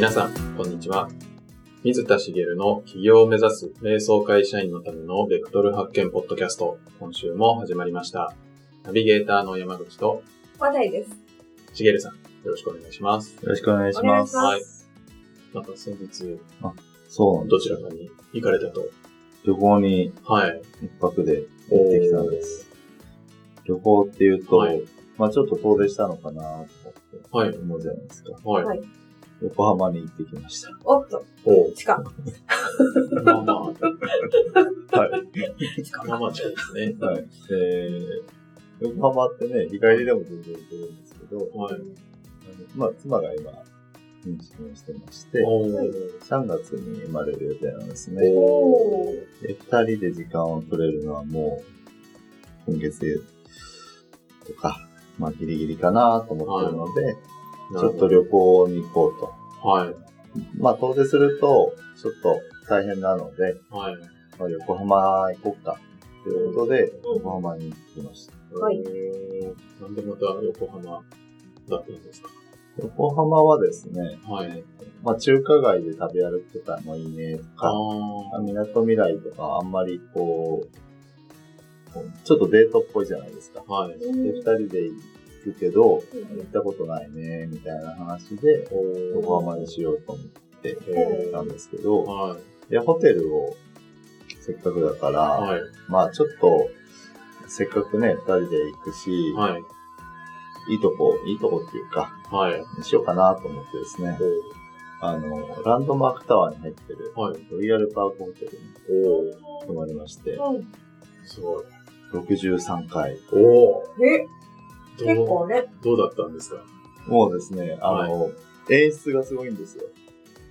皆さん、こんにちは。水田茂の起業を目指す瞑想会社員のためのベクトル発見ポッドキャスト、今週も始まりました。ナビゲーターの山口と話題です。茂さん、よろしくお願いします。よろしくお願いします。ます。なんか先日、そうどちらかに行かれたと。旅行にはい。一泊で行ってきたんです。旅行っていうと、はいまあちょっと遠出したのかなと思ってはい。思うじゃないですか。はい。はい横浜に行ってきました。おっと、おう近。まあまあ、はい。近。まあまあ近いですね。はい。で、横浜ってね、日帰りでも全然行けるんですけど、はい。まあ妻が今、妊娠をしてまして、おー3月に生まれる予定なんですね。で、二人で時間を取れるのはもう、今月とか、まあギリギリかなと思ってるので、ちょっと旅行に行こうと。はい。まあ遠出すると、ちょっと大変なので、はい。まあ、横浜行こうか。ということで、うん横浜に行きました。はいえーなんでまた横浜だったんですか？横浜はですね、はい。まあ中華街で食べ歩くとかもいいねとあか、あみなとみらいとかあんまりこう、こうちょっとデートっぽいじゃないですか。はい。で、二人で行くけど、うん行ったことないね、みたいな話で、横浜にしようと思ってえたんですけど、はい。で、ホテルをせっかくだから、はい。まあちょっと、せっかくね、二人で行くし、はい。いいとこ、いいとこっていうか、はい。にしようかなと思ってですね、あの、ランドマークタワーに入ってる、はい。ロイヤルパークホテルに泊まりまして、うん。すごい。63回。おおえ、結構ね。どうだったんですか？もうですね、あの、演出がすごいんですよ。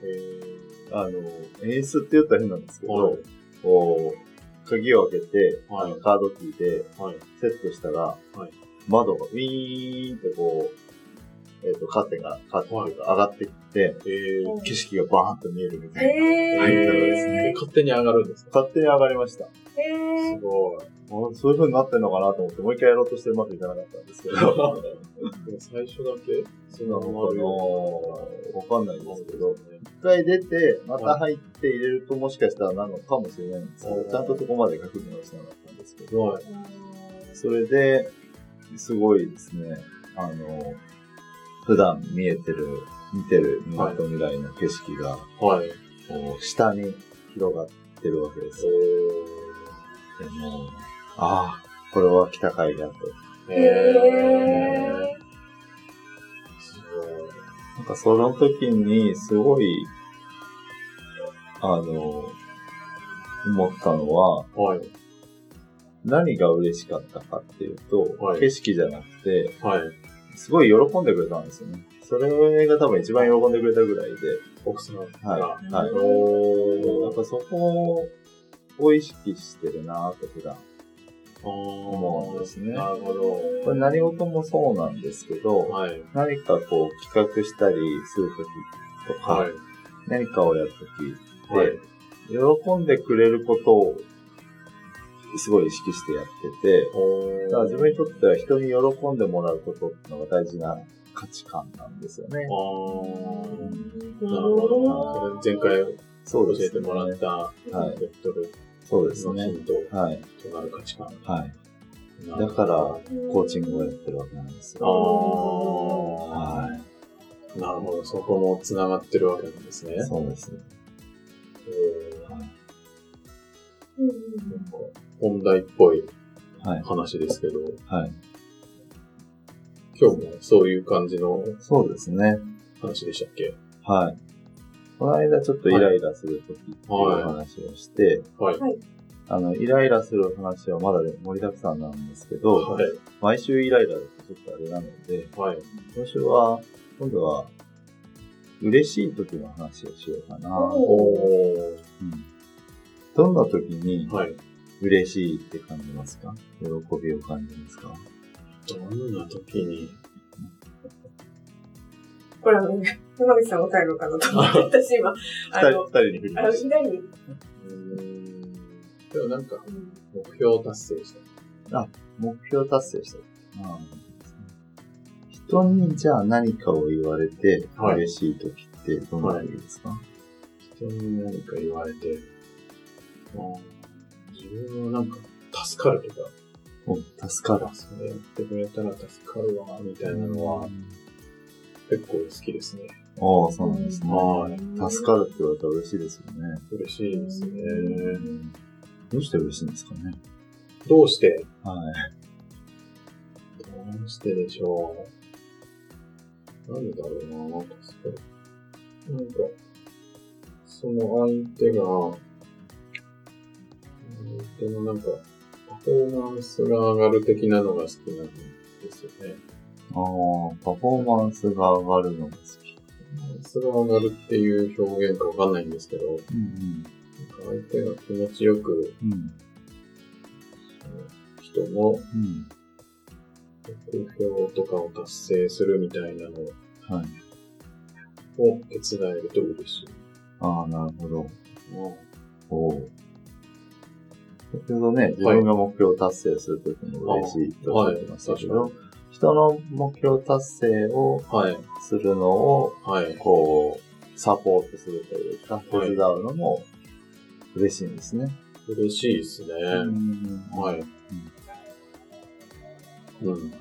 えあの、演出って言ったら変なんですけど、はい。こう、鍵を開けて、はい。カードキーでー、はい。セットしたら、はい。窓がウィーンってこう、えっ、と、カーテンが、カーテンというか上がってきて、えー。うん景色がバーンと見えるみたいな。え入ったらですえねー勝手に上がるんですか勝手に上がりました。ー。えすごい。あそういう風になってんのかなと思って、もう一回やろうとしてうまくいかなかったんですけど。最初だけ？そんななのわかんないですけど、一回出て、また入って入れるともしかしたらなのかもしれないんですけど、はいちゃんとそこまで確認はしなかったんですけど。それで、すごいですね、あの、普段見えてる、見てる港未来の景色が、はい。こう、下に広がってるわけですよ。でも、ああ、これは北海だと。えへー。すなんかその時に、すごい、あの、思ったのは、ごい。はい。何が嬉しかったかっていうと、はい景色じゃなくて、はい。すごい喜んでくれたんですよね。それが多分一番喜んでくれたぐらいで、奥さんが。はい。はい。おー。やっぱそこを意識してるなぁと普段思思うんですねなるほど。これ何事もそうなんですけど、はい。何かこう企画したりするときとか、はい。何かをやるときはい。で、喜んでくれることをすごい意識してやってて、おだから自分にとっては人に喜んでもらうことっていうのが大事な価値観なんですよね。ななるほど。前回教えて。もらった、はいベクトルそうですね。はい。となる価値観。はい。だから、コーチングをやってるわけなんですあよ。あ、はなるほど。そこも繋がってるわけなんですねい。。そうです。えーはいうんなんか本題っぽいはい。話ですけど、はい。今日もそういう感じのそうですね。話でしたっけ？はい。この間ちょっとイライラするときっていうはい話をして、はい。はいあの、イライラする話はまだで盛りだくさんなんですけど、はい。毎週イライラだとちょっとあれなので、はい。今週は、今度は、嬉しい時の話をしようかな。おおうんどんな時にー。はい。嬉しいって感じますか？喜びを感じますか？どんな時に、これあのね、山口さん答えるのかなと思って、私今、あ二人、の、二人に振りあの、まし左に、うーん。でもなんか、うん目標達成した。た。目標達成した。うん人にじゃあ何かを言われてはい嬉しい時ってってどんな時ですか、人に何か言われて、あー自分はなんか助かるとか、お、助かる。それやってくれたら助かるわ、みたいなのは結構好きですね。ああ、そうなんですね。はい助かるって言われたら嬉しいですよね。嬉しいですね。どうして嬉しいんですかね。どうして？はい。どうしてでしょう？なんだろうな、助かる。なんか、その相手が、相手のなんか、パフォーマンスが上がる的なのが好きなんですよね。ああ、パフォーマンスが上がるのが好き。パフォーマンスが上がるっていう表現かわかんないんですけど、なんかうん相手が気持ちよく、うん。人のうん。目標とかを達成するみたいなのはい。を手伝えると嬉しい。ああ、なるほど。おう先ほどね、自分が目標達成するときに嬉しいとおっしゃってましたけど、はい人の目標達成をはい。するのを、はい。こう、サポートするというか、手はい伝うのも嬉しいんですね。嬉しいですね。うんはい。うん。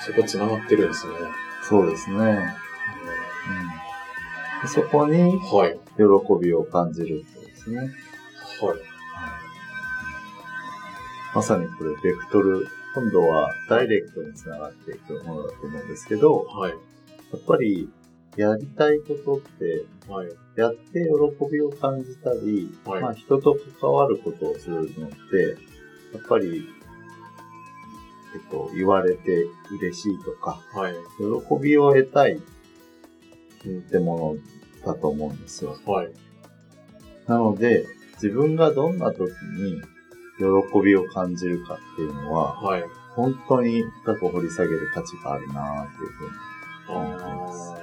そこ繋がってるんですね。そうですね。うんでそこにはい。喜びを感じるってことですね。はい。まさにこれ、ベクトル、今度はダイレクトにつながっていくものだと思うんですけど、はい。やっぱり、やりたいことって、はい。やって喜びを感じたり、はいまあ人と関わることをするのって、やっぱり、えっと、言われて嬉しいとか、はい。喜びを得たいっうん。てものだと思うんですよ。はい。なので、自分がどんな時に喜びを感じるかっていうのは、はい。本当に深く掘り下げる価値があるなっていうふうに思ってます。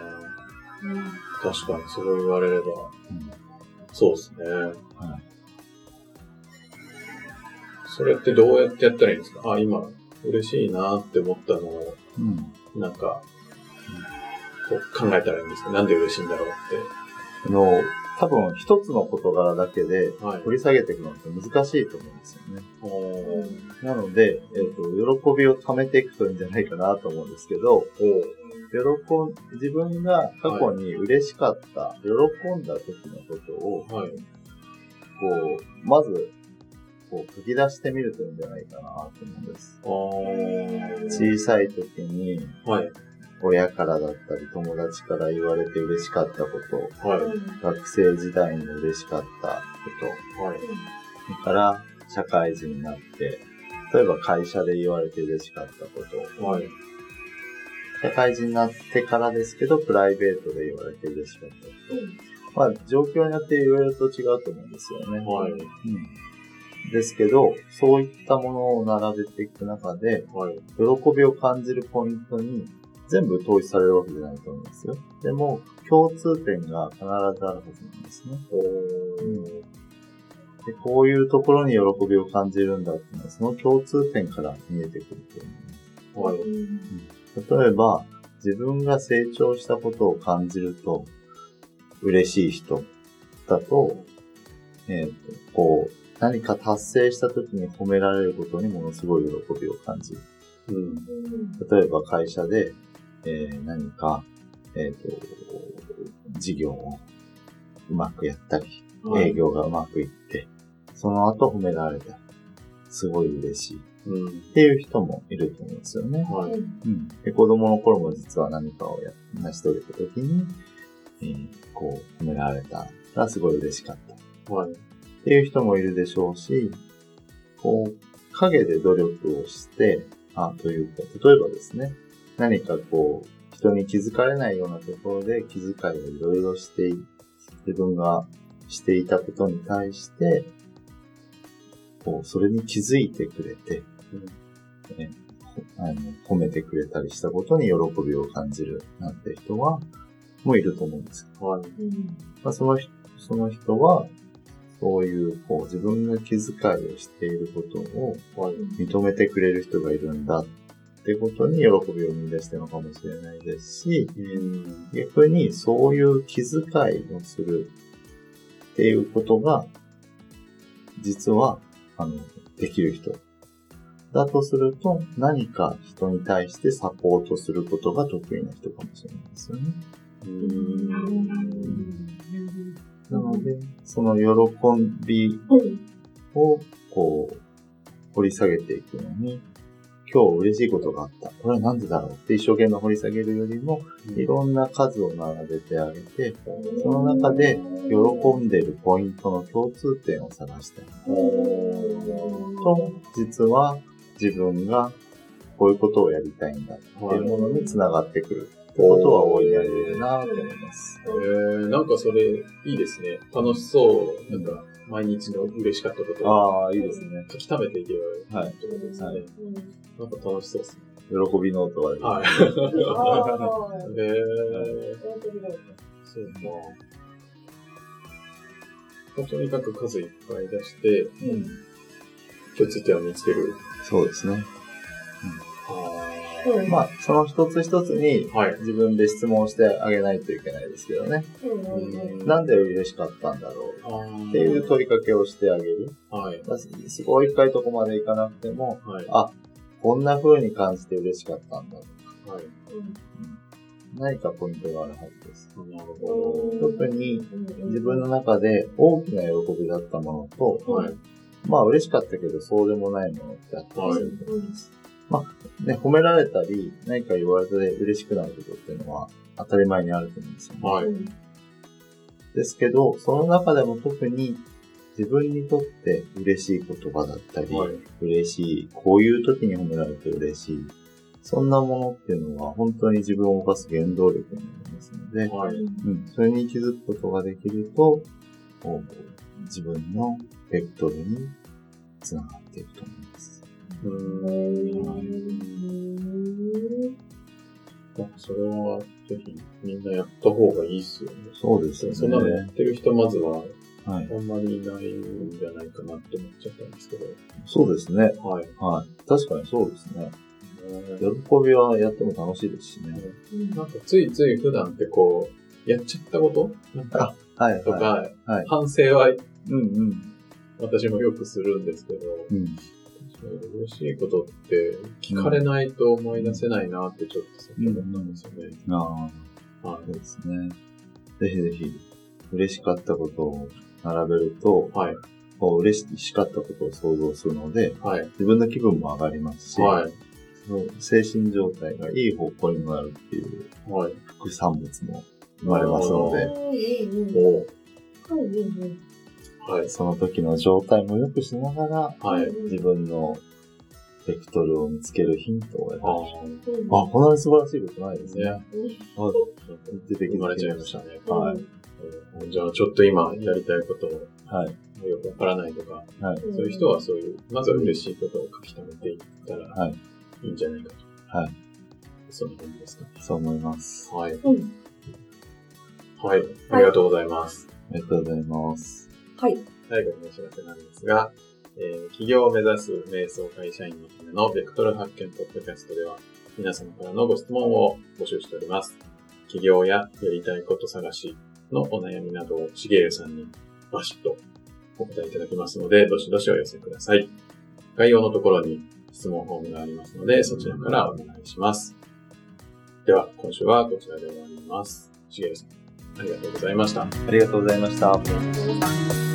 確かに、そう言われれば、うんそうですね。はいそれってどうやってやったらいいんですか？あ、今、嬉しいなって思ったのを、うん。なんか、こう考えたらいいんですか？なんで嬉しいんだろうっあの、多分一つの事柄だけで。掘り下げていくのって難しいと思うんですよね。おーなので、えっ、と、喜びを貯めていくといいんじゃないかなと思うんですけど、喜ん、自分が過去に嬉しかった、喜んだ時のことを、はい。こう、まず、こう、書き出してみるといいんじゃないかなと思うんです。小さい時に、はい。親からだったり、友達から言われて嬉しかったこと、はい。学生時代に嬉しかったこと、はい。それから、社会人になって、例えば会社で言われて嬉しかったこと、はい。社会人になってからですけど、プライベートで言われて嬉しかったこと。まあ、状況によっていろいろと違うと思うんですよね。はい。うん。ですけど、そういったものを並べていく中で、はい。喜びを感じるポイントに全部統一されるわけじゃないと思うんですよ。でも、共通点が必ずあるはずなんですね。おーで、こういうところに喜びを感じるんだっていうのは、その共通点から見えてくると思う。はい。例えば、自分が成長したことを感じると、嬉しい人だと、えっ、と、こう、何か達成した時に褒められることにものすごい喜びを感じる。うん。例えば会社で、えー何か、えっ、と、事業をうまくやったり、はい営業がうまくいって、その後褒められた。すごい嬉しい。うん。っていう人もいると思うんですよね。はい。うん、で子供の頃も実は何かをや成し遂げた時に、えーこう褒められたらすごい嬉しかった。はい。っていう人もいるでしょうし、こう、陰で努力をして、あ、というか、例えばですね、何かこう、人に気づかれないようなところで気遣いをいろいろしてい、自分がしていたことに対して、こう、それに気づいてくれて、えあの褒めてくれたりしたことに喜びを感じるなんて人は、もういると思うんですよ。はい。まあ、その人、その人は、そういう、こう、自分が気遣いをしていることをはい。認めてくれる人がいるんだっってことに喜びを見出してるのかもしれないですし、うん。逆にそういう気遣いをするっていうことが、実は、あの、できる人。だとすると、何か人に対してサポートすることが得意な人かもしれないですよね。なので、その喜びを、こう、掘り下げていくのに、今日嬉しいことがあった。これはなんでだろうって一生懸命掘り下げるよりも、いろんな数を並べてあげて、その中で喜んでるポイントの共通点を探したい。と、実は自分がこういうことをやりたいんだっていうものにつながってくることは大いにあり得るなと思います。えー、なんかそれ、いいですね。楽しそう。なんか、毎日の嬉しかったことをああ、いいですね。書き溜めていけばいいってことですね。はいなんか楽しそうですね。喜びノートはありまはい。あえー、ーそうか。とにかく数いっぱい出して、す。うん。共通点を見つける。そうですね。はまあ、その一つ一つにはい。自分で質問してあげないといけないですけどね。なんで嬉しかったんだろうっていう問いかけをしてあげる。はい。すごい深いとこまでいかなくても、はい。あ、こんな風に感じて嬉しかったんだとか、はい。何かポイントがあるはずです。なるほ特に自分の中で大きな喜びだったものと、ど。はい。まあ嬉しかったけどそうでもないものってあったりすると思います。まあね、褒められたり、何か言われて嬉しくなることっていうのは当たり前にあると思うんですよね。はい。ですけど、その中でも特に自分にとって嬉しい言葉だったり、はい。嬉しい、こういう時に褒められて嬉しい、そんなものっていうのは本当に自分を動かす原動力になりますので、はい。うん、それに気づくことができると、こう自分のベクトルにつながっていくと思います。それは、ぜひ、みんなやった方がいいっすよね。そうですよね。そんなのやってる人、まずは、はい。あんまりいないんじゃないかなって思っちゃったんですけど。そうですね。はい。はい。確かにそうですね。喜びはやっても楽しいですしね。なんかついつい普段ってこう、やっちゃったこと？なんかはい。とか、はい。はい。反省はうんうん。私もよくするんですけど、うん。嬉しいことって聞かれないと思い出せないなってちょっとさっき思ったんですよね。ああ。はそうですね。ぜひぜひ、嬉しかったことを並べると、い。はい。こう嬉しかったことを想像するので、はい。自分の気分も上がりますし、はい。その精神状態がいい方向になるっていうはい。副産物も生まれますので、はい。その時の状態も良くしながら、はい。自分のベクトルを見つけるヒントを得あたりあ、こんなに素晴らしいことないですね。出てき生まれちゃいましたね。はい。うんじゃあ、ちょっと今やりたいことをはい。よくわからないとか、はい。そういう人はそういう、まずは嬉しいことを書き溜めていったらはい。いいんじゃないかと。はい。そんな感じですか。そう思います。はい。うんはい。ありがとうございます。ありがとうございます。はい。最後にお知らせなんですが、えー企業を目指す瞑想会社員のためのベクトル発見ポッドキャストでは、皆様からのご質問を募集しております。企業ややりたいこと探しのお悩みなどをしげるさんにバシッとお答えいただきますので、どしどしお寄せください。概要のところに質問フォームがありますので、そちらからお願いします。では、今週はこちらで終わります。しげるさん、ありがとうございました。ありがとうございました。ありがとうございました